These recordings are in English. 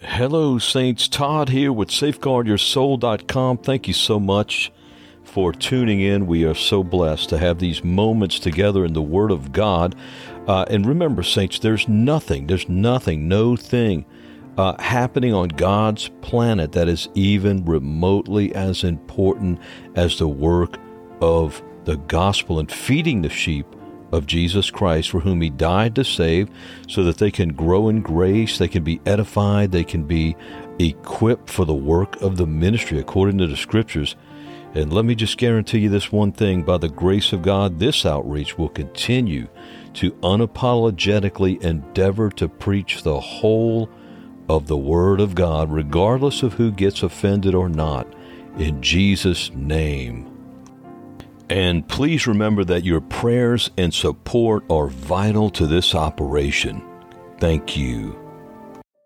Hello, Saints. Todd here with SafeguardYourSoul.com. Thank you so much for tuning in. We are so blessed to have these moments together in the Word of God. Uh, and remember, Saints, there's nothing, there's nothing, no thing uh, happening on God's planet that is even remotely as important as the work of the gospel and feeding the sheep of Jesus Christ, for whom He died to save, so that they can grow in grace, they can be edified, they can be equipped for the work of the ministry according to the Scriptures. And let me just guarantee you this one thing by the grace of God, this outreach will continue to unapologetically endeavor to preach the whole of the Word of God, regardless of who gets offended or not, in Jesus' name. And please remember that your prayers and support are vital to this operation. Thank you.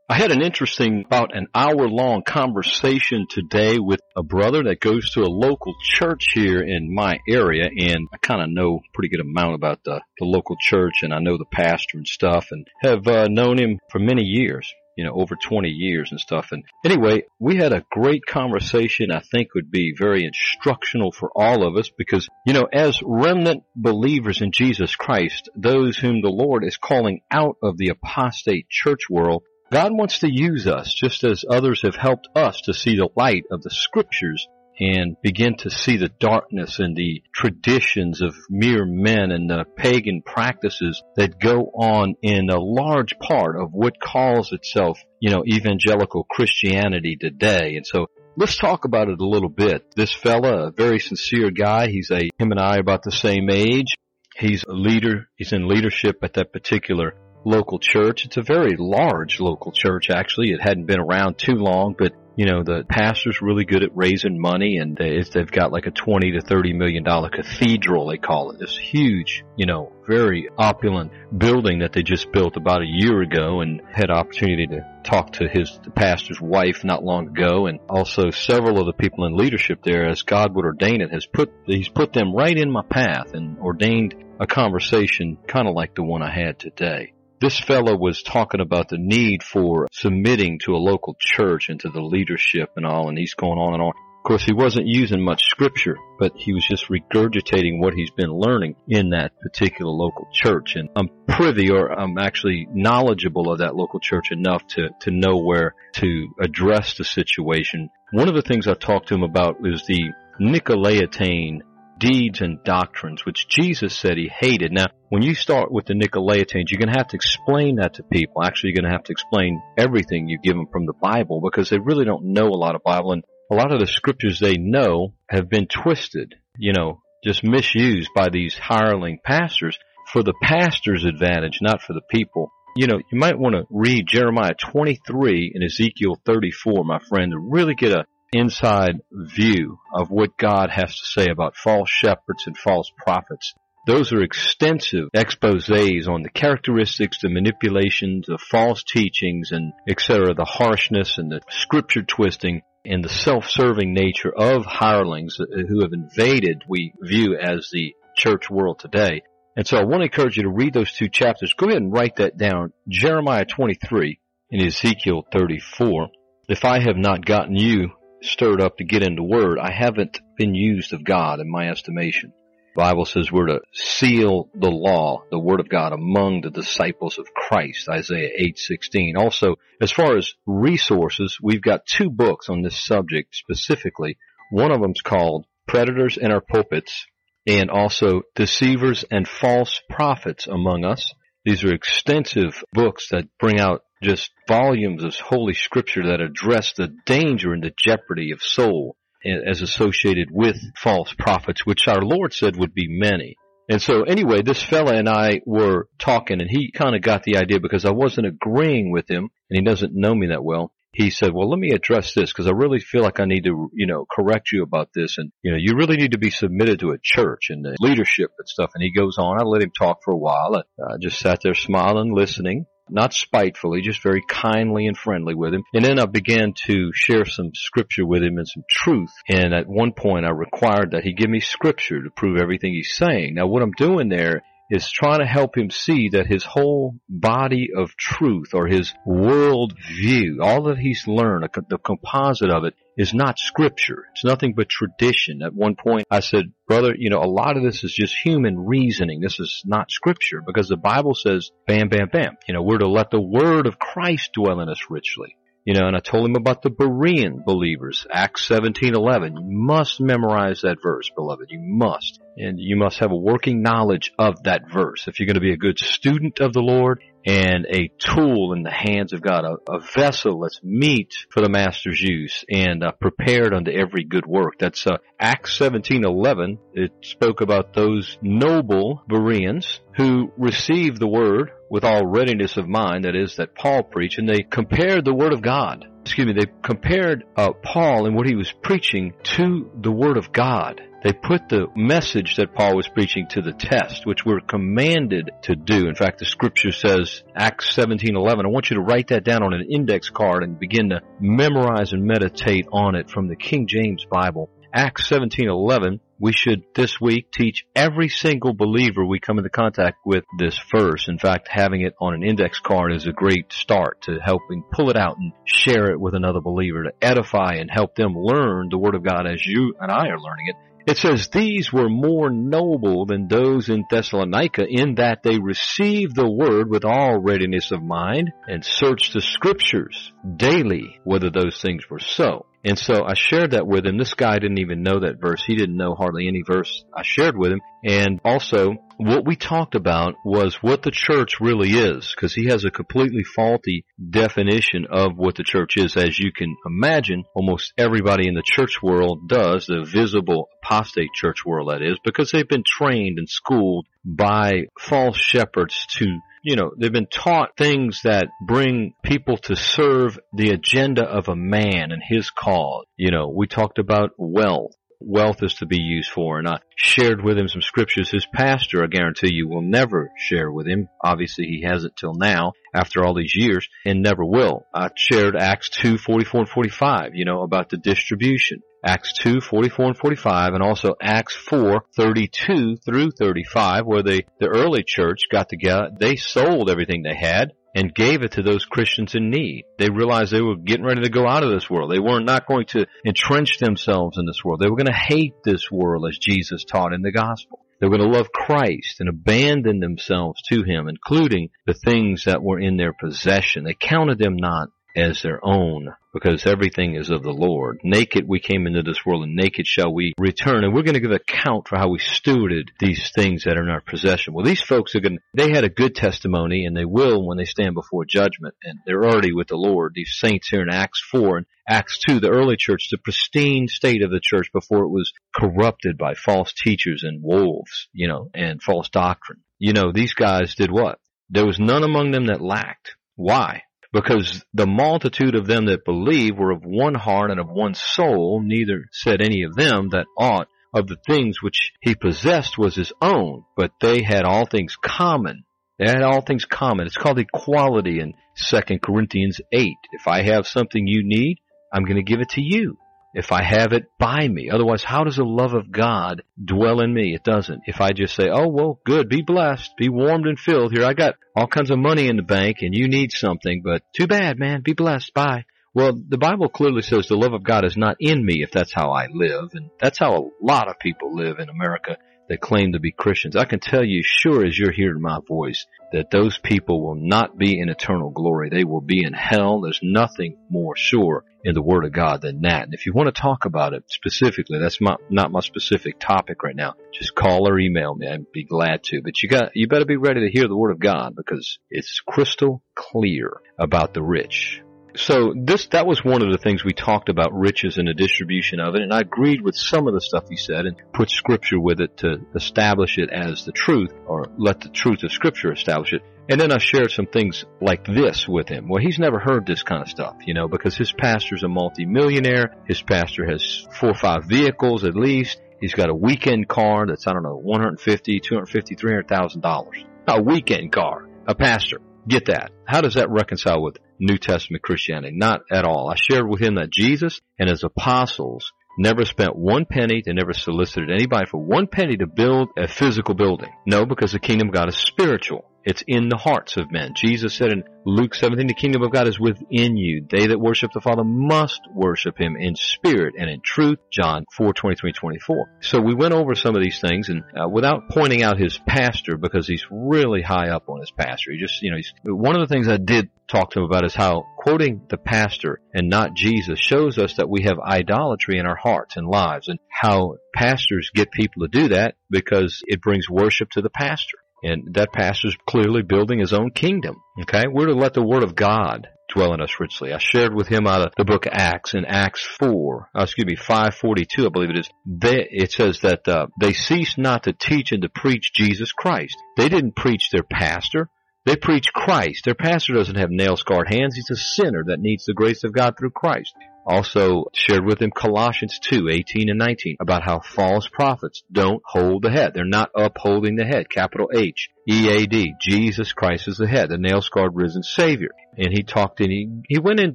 I had an interesting, about an hour long conversation today with a brother that goes to a local church here in my area. And I kind of know pretty good amount about the, the local church and I know the pastor and stuff and have uh, known him for many years you know, over 20 years and stuff. And anyway, we had a great conversation I think would be very instructional for all of us because, you know, as remnant believers in Jesus Christ, those whom the Lord is calling out of the apostate church world, God wants to use us just as others have helped us to see the light of the scriptures and begin to see the darkness and the traditions of mere men and the pagan practices that go on in a large part of what calls itself, you know, evangelical Christianity today. And so let's talk about it a little bit. This fella, a very sincere guy, he's a, him and I are about the same age. He's a leader, he's in leadership at that particular local church. It's a very large local church actually. It hadn't been around too long, but you know, the pastor's really good at raising money and they, they've got like a 20 to 30 million dollar cathedral, they call it. This huge, you know, very opulent building that they just built about a year ago and had opportunity to talk to his pastor's wife not long ago and also several of the people in leadership there as God would ordain it has put, he's put them right in my path and ordained a conversation kind of like the one I had today this fellow was talking about the need for submitting to a local church and to the leadership and all, and he's going on and on. Of course, he wasn't using much scripture, but he was just regurgitating what he's been learning in that particular local church. And I'm privy or I'm actually knowledgeable of that local church enough to, to know where to address the situation. One of the things I talked to him about is the Nicolaitan deeds and doctrines, which Jesus said he hated. Now, when you start with the Nicolaitans, you're going to have to explain that to people. Actually, you're going to have to explain everything you give them from the Bible because they really don't know a lot of Bible and a lot of the scriptures they know have been twisted, you know, just misused by these hireling pastors for the pastor's advantage, not for the people. You know, you might want to read Jeremiah 23 and Ezekiel 34, my friend, to really get a inside view of what God has to say about false shepherds and false prophets. Those are extensive exposés on the characteristics, the manipulations, the false teachings, and etc., the harshness and the scripture twisting and the self-serving nature of hirelings who have invaded, we view as the church world today. And so I want to encourage you to read those two chapters. Go ahead and write that down. Jeremiah 23 and Ezekiel 34. If I have not gotten you stirred up to get into word, I haven't been used of God in my estimation. The Bible says we're to seal the law, the word of God among the disciples of Christ, Isaiah 8:16. Also, as far as resources, we've got two books on this subject specifically. One of them's called Predators in Our Pulpits and also Deceivers and False Prophets Among Us. These are extensive books that bring out just volumes of Holy Scripture that address the danger and the jeopardy of soul as associated with false prophets, which our Lord said would be many. And so anyway, this fella and I were talking and he kind of got the idea because I wasn't agreeing with him and he doesn't know me that well. He said, well, let me address this because I really feel like I need to, you know, correct you about this. And, you know, you really need to be submitted to a church and the leadership and stuff. And he goes on. I let him talk for a while. I just sat there smiling, listening not spitefully, just very kindly and friendly with him. And then I began to share some scripture with him and some truth. And at one point I required that he give me scripture to prove everything he's saying. Now what I'm doing there is trying to help him see that his whole body of truth or his world view, all that he's learned, the composite of it is not scripture. It's nothing but tradition. At one point I said, brother, you know, a lot of this is just human reasoning. This is not scripture because the Bible says, bam, bam, bam. You know, we're to let the word of Christ dwell in us richly. You know, and I told him about the Berean believers, Acts 17:11. You must memorize that verse, beloved. You must. And you must have a working knowledge of that verse. If you're going to be a good student of the Lord and a tool in the hands of God, a, a vessel that's meet for the master's use and uh, prepared unto every good work. That's uh, Acts 17:11. It spoke about those noble Bereans who received the word with all readiness of mind, that is, that Paul preached, and they compared the word of God. Excuse me, they compared uh, Paul and what he was preaching to the word of God. They put the message that Paul was preaching to the test, which we're commanded to do. In fact, the scripture says, Acts 17:11. I want you to write that down on an index card and begin to memorize and meditate on it from the King James Bible. Acts 17:11 we should this week teach every single believer we come into contact with this verse. In fact, having it on an index card is a great start to helping pull it out and share it with another believer to edify and help them learn the Word of God as you and I are learning it. It says, These were more noble than those in Thessalonica in that they received the word with all readiness of mind and searched the scriptures daily whether those things were so. And so I shared that with him. This guy didn't even know that verse. He didn't know hardly any verse I shared with him. And also what we talked about was what the church really is because he has a completely faulty definition of what the church is. As you can imagine, almost everybody in the church world does, the visible apostate church world that is, because they've been trained and schooled by false shepherds to you know, they've been taught things that bring people to serve the agenda of a man and his cause. You know, we talked about wealth. Wealth is to be used for, and I shared with him some scriptures. His pastor, I guarantee you, will never share with him. Obviously, he hasn't till now, after all these years, and never will. I shared Acts 2, 44 and 45, you know, about the distribution. Acts 2, 44 and 45, and also Acts 4, 32 through 35, where they, the early church got together. They sold everything they had and gave it to those Christians in need. They realized they were getting ready to go out of this world. They were not going to entrench themselves in this world. They were going to hate this world as Jesus taught in the gospel. They were going to love Christ and abandon themselves to Him, including the things that were in their possession. They counted them not as their own because everything is of the Lord. Naked we came into this world and naked shall we return. And we're going to give account for how we stewarded these things that are in our possession. Well, these folks are going to, they had a good testimony and they will when they stand before judgment and they're already with the Lord. These saints here in Acts 4 and Acts 2, the early church, the pristine state of the church before it was corrupted by false teachers and wolves, you know, and false doctrine. You know, these guys did what? There was none among them that lacked. Why? Because the multitude of them that believe were of one heart and of one soul, neither said any of them that aught of the things which he possessed was his own, but they had all things common. They had all things common. It's called equality in 2 Corinthians 8. If I have something you need, I'm going to give it to you if I have it by me. Otherwise, how does the love of God dwell in me? It doesn't. If I just say, oh, well, good, be blessed, be warmed and filled. Here, I got all kinds of money in the bank and you need something, but too bad, man, be blessed, bye. Well, the Bible clearly says the love of God is not in me if that's how I live, and that's how a lot of people live in America that claim to be Christians. I can tell you, sure as you're hearing my voice, that those people will not be in eternal glory. They will be in hell. There's nothing more sure in the Word of God than that. And if you want to talk about it specifically, that's my, not my specific topic right now. Just call or email me. I'd be glad to. But you got, you better be ready to hear the Word of God because it's crystal clear about the rich so this that was one of the things we talked about riches and the distribution of it, and I agreed with some of the stuff he said and put scripture with it to establish it as the truth, or let the truth of scripture establish it. And then I shared some things like this with him. Well, he's never heard this kind of stuff, you know, because his pastor's a multimillionaire. His pastor has four or five vehicles at least. He's got a weekend car that's, I don't know, 150, 250, 300,000 dollars. A weekend car. A pastor. Get that. How does that reconcile with New Testament Christianity? Not at all. I shared with him that Jesus and his apostles never spent one penny. They never solicited anybody for one penny to build a physical building. No, because the kingdom of God is spiritual. It's in the hearts of men. Jesus said in Luke 17, the kingdom of God is within you. They that worship the Father must worship Him in spirit and in truth. John 4, 23, 24. So we went over some of these things and uh, without pointing out his pastor because he's really high up on his pastor. He just, you know, he's, one of the things I did talk to him about is how quoting the pastor and not Jesus shows us that we have idolatry in our hearts and lives and how pastors get people to do that because it brings worship to the pastor. And that pastor's clearly building his own kingdom. Okay? We're to let the word of God dwell in us richly. I shared with him out of the book of Acts in Acts 4, uh, excuse me, 542, I believe it is. They, it says that uh, they ceased not to teach and to preach Jesus Christ. They didn't preach their pastor. They preach Christ. Their pastor doesn't have nail scarred hands. He's a sinner that needs the grace of God through Christ also shared with him Colossians 2, 18 and 19 about how false prophets don't hold the head. They're not upholding the head. Capital H, E-A-D. Jesus Christ is the head, the nail scarred risen Savior. And he talked and he, he went in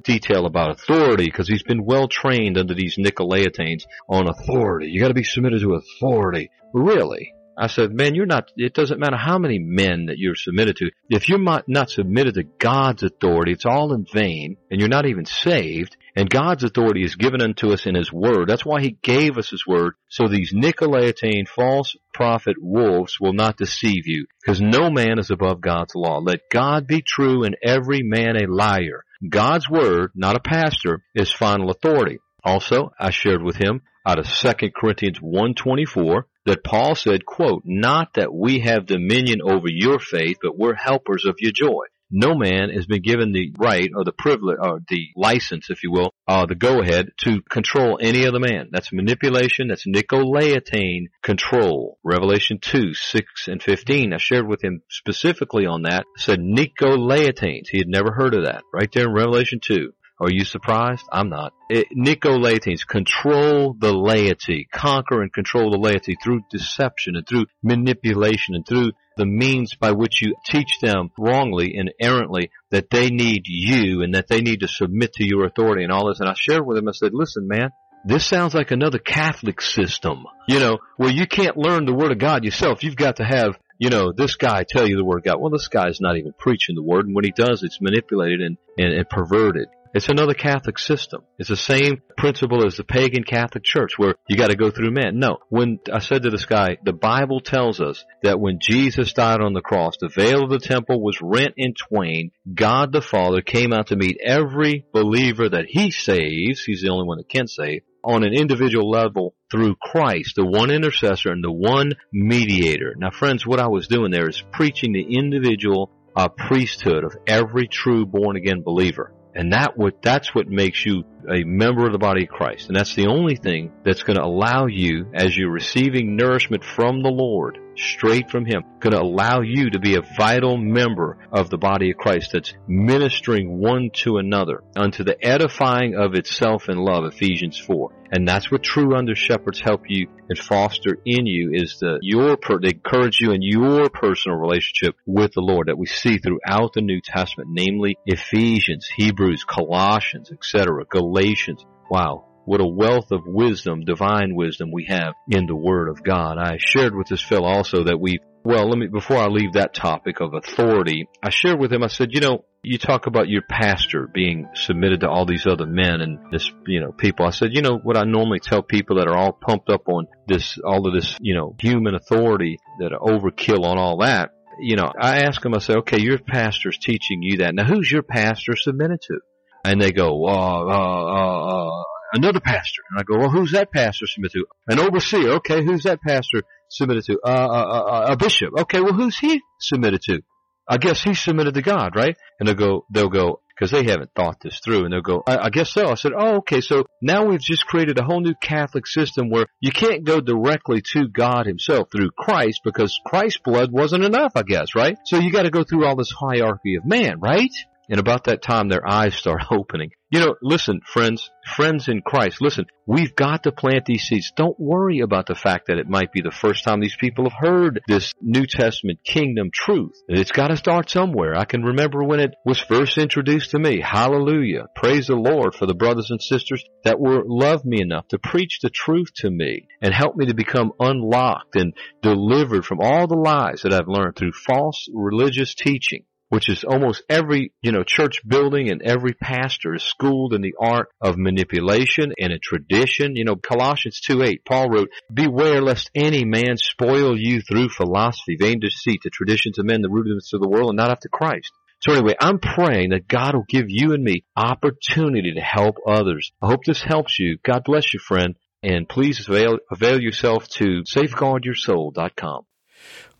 detail about authority because he's been well trained under these Nicolaitanes on authority. You gotta be submitted to authority. Really? I said, man, you're not, it doesn't matter how many men that you're submitted to. If you're not submitted to God's authority, it's all in vain and you're not even saved. And God's authority is given unto us in His Word. That's why He gave us His Word. So these Nicolaitane false prophet wolves will not deceive you. Because no man is above God's law. Let God be true and every man a liar. God's Word, not a pastor, is final authority. Also, I shared with him out of 2 Corinthians 124 that Paul said, quote, not that we have dominion over your faith, but we're helpers of your joy. No man has been given the right or the privilege or the license, if you will, uh, the go ahead to control any other man. That's manipulation. That's Nicolaitane control. Revelation 2, 6 and 15. I shared with him specifically on that. Said Nicolaitanes. He had never heard of that. Right there in Revelation 2. Are you surprised? I'm not. It, Nicolaitans control the laity, conquer and control the laity through deception and through manipulation and through the means by which you teach them wrongly and errantly that they need you and that they need to submit to your authority and all this. And I shared with them, I said, listen, man, this sounds like another Catholic system, you know, where you can't learn the Word of God yourself. You've got to have you know, this guy tell you the word of God. Well, this guy's not even preaching the word, and when he does, it's manipulated and, and, and perverted. It's another Catholic system. It's the same principle as the pagan Catholic Church where you got to go through men. No, when I said to this guy, the Bible tells us that when Jesus died on the cross, the veil of the temple was rent in twain. God the Father came out to meet every believer that he saves. He's the only one that can save on an individual level through Christ, the one intercessor and the one mediator. Now friends, what I was doing there is preaching the individual uh, priesthood of every true born again believer. And that what, that's what makes you a member of the body of Christ. And that's the only thing that's going to allow you, as you're receiving nourishment from the Lord, straight from Him, going to allow you to be a vital member of the body of Christ that's ministering one to another unto the edifying of itself in love, Ephesians 4. And that's what true under shepherds help you and foster in you is the your per, they encourage you in your personal relationship with the Lord that we see throughout the New Testament, namely Ephesians, Hebrews, Colossians, etc., Galatians. Wow, what a wealth of wisdom, divine wisdom we have in the Word of God. I shared with this fellow also that we, well, let me, before I leave that topic of authority, I shared with him, I said, you know, you talk about your pastor being submitted to all these other men and this, you know, people. I said, you know, what I normally tell people that are all pumped up on this, all of this, you know, human authority that overkill on all that. You know, I ask them, I say, okay, your pastor's teaching you that. Now who's your pastor submitted to? And they go, uh, uh, uh, uh another pastor. And I go, well, who's that pastor submitted to? An overseer. Okay, who's that pastor submitted to? Uh, uh, uh, a bishop. Okay, well, who's he submitted to? I guess he's submitted to God, right? And they'll go, they'll go, because they haven't thought this through, and they'll go, I, I guess so. I said, oh, okay, so now we've just created a whole new Catholic system where you can't go directly to God himself through Christ because Christ's blood wasn't enough, I guess, right? So you gotta go through all this hierarchy of man, right? And about that time, their eyes start opening. You know, listen, friends, friends in Christ, listen, we've got to plant these seeds. Don't worry about the fact that it might be the first time these people have heard this New Testament kingdom truth. It's got to start somewhere. I can remember when it was first introduced to me. Hallelujah. Praise the Lord for the brothers and sisters that were loved me enough to preach the truth to me and help me to become unlocked and delivered from all the lies that I've learned through false religious teaching which is almost every, you know, church building and every pastor is schooled in the art of manipulation and a tradition. You know, Colossians 2 8, Paul wrote, Beware lest any man spoil you through philosophy, vain deceit, the traditions of men, the rudiments of the world, and not after Christ. So anyway, I'm praying that God will give you and me opportunity to help others. I hope this helps you. God bless you, friend. And please avail, avail yourself to safeguardyoursoul.com.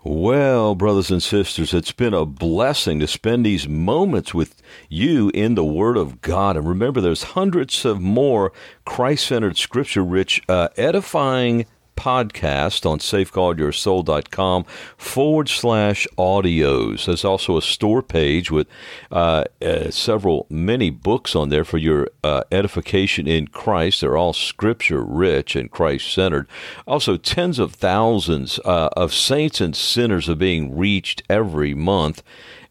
Well, brothers and sisters, it's been a blessing to spend these moments with you in the Word of God. And remember, there's hundreds of more Christ centered, scripture rich, uh, edifying podcast on safeguardyoursoul.com forward slash audios. There's also a store page with uh, uh, several, many books on there for your uh, edification in Christ. They're all scripture rich and Christ centered. Also, tens of thousands uh, of saints and sinners are being reached every month.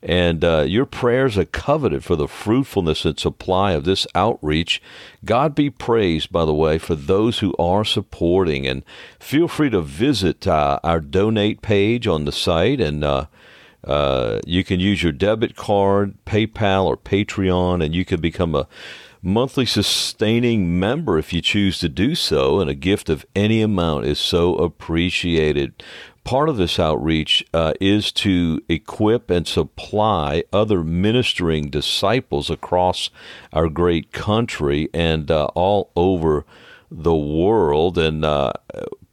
And uh, your prayers are coveted for the fruitfulness and supply of this outreach. God be praised, by the way, for those who are supporting. And feel free to visit uh, our donate page on the site and uh, uh, you can use your debit card, PayPal, or Patreon, and you can become a monthly sustaining member if you choose to do so. And a gift of any amount is so appreciated part of this outreach uh, is to equip and supply other ministering disciples across our great country and uh, all over the world. And uh,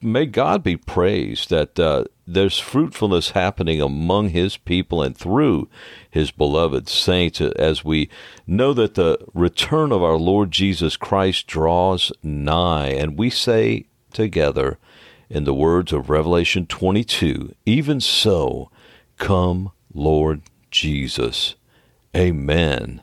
may God be praised that uh, there's fruitfulness happening among His people and through His beloved saints as we know that the return of our Lord Jesus Christ draws nigh. And we say together, in the words of Revelation 22, even so, come, Lord Jesus. Amen.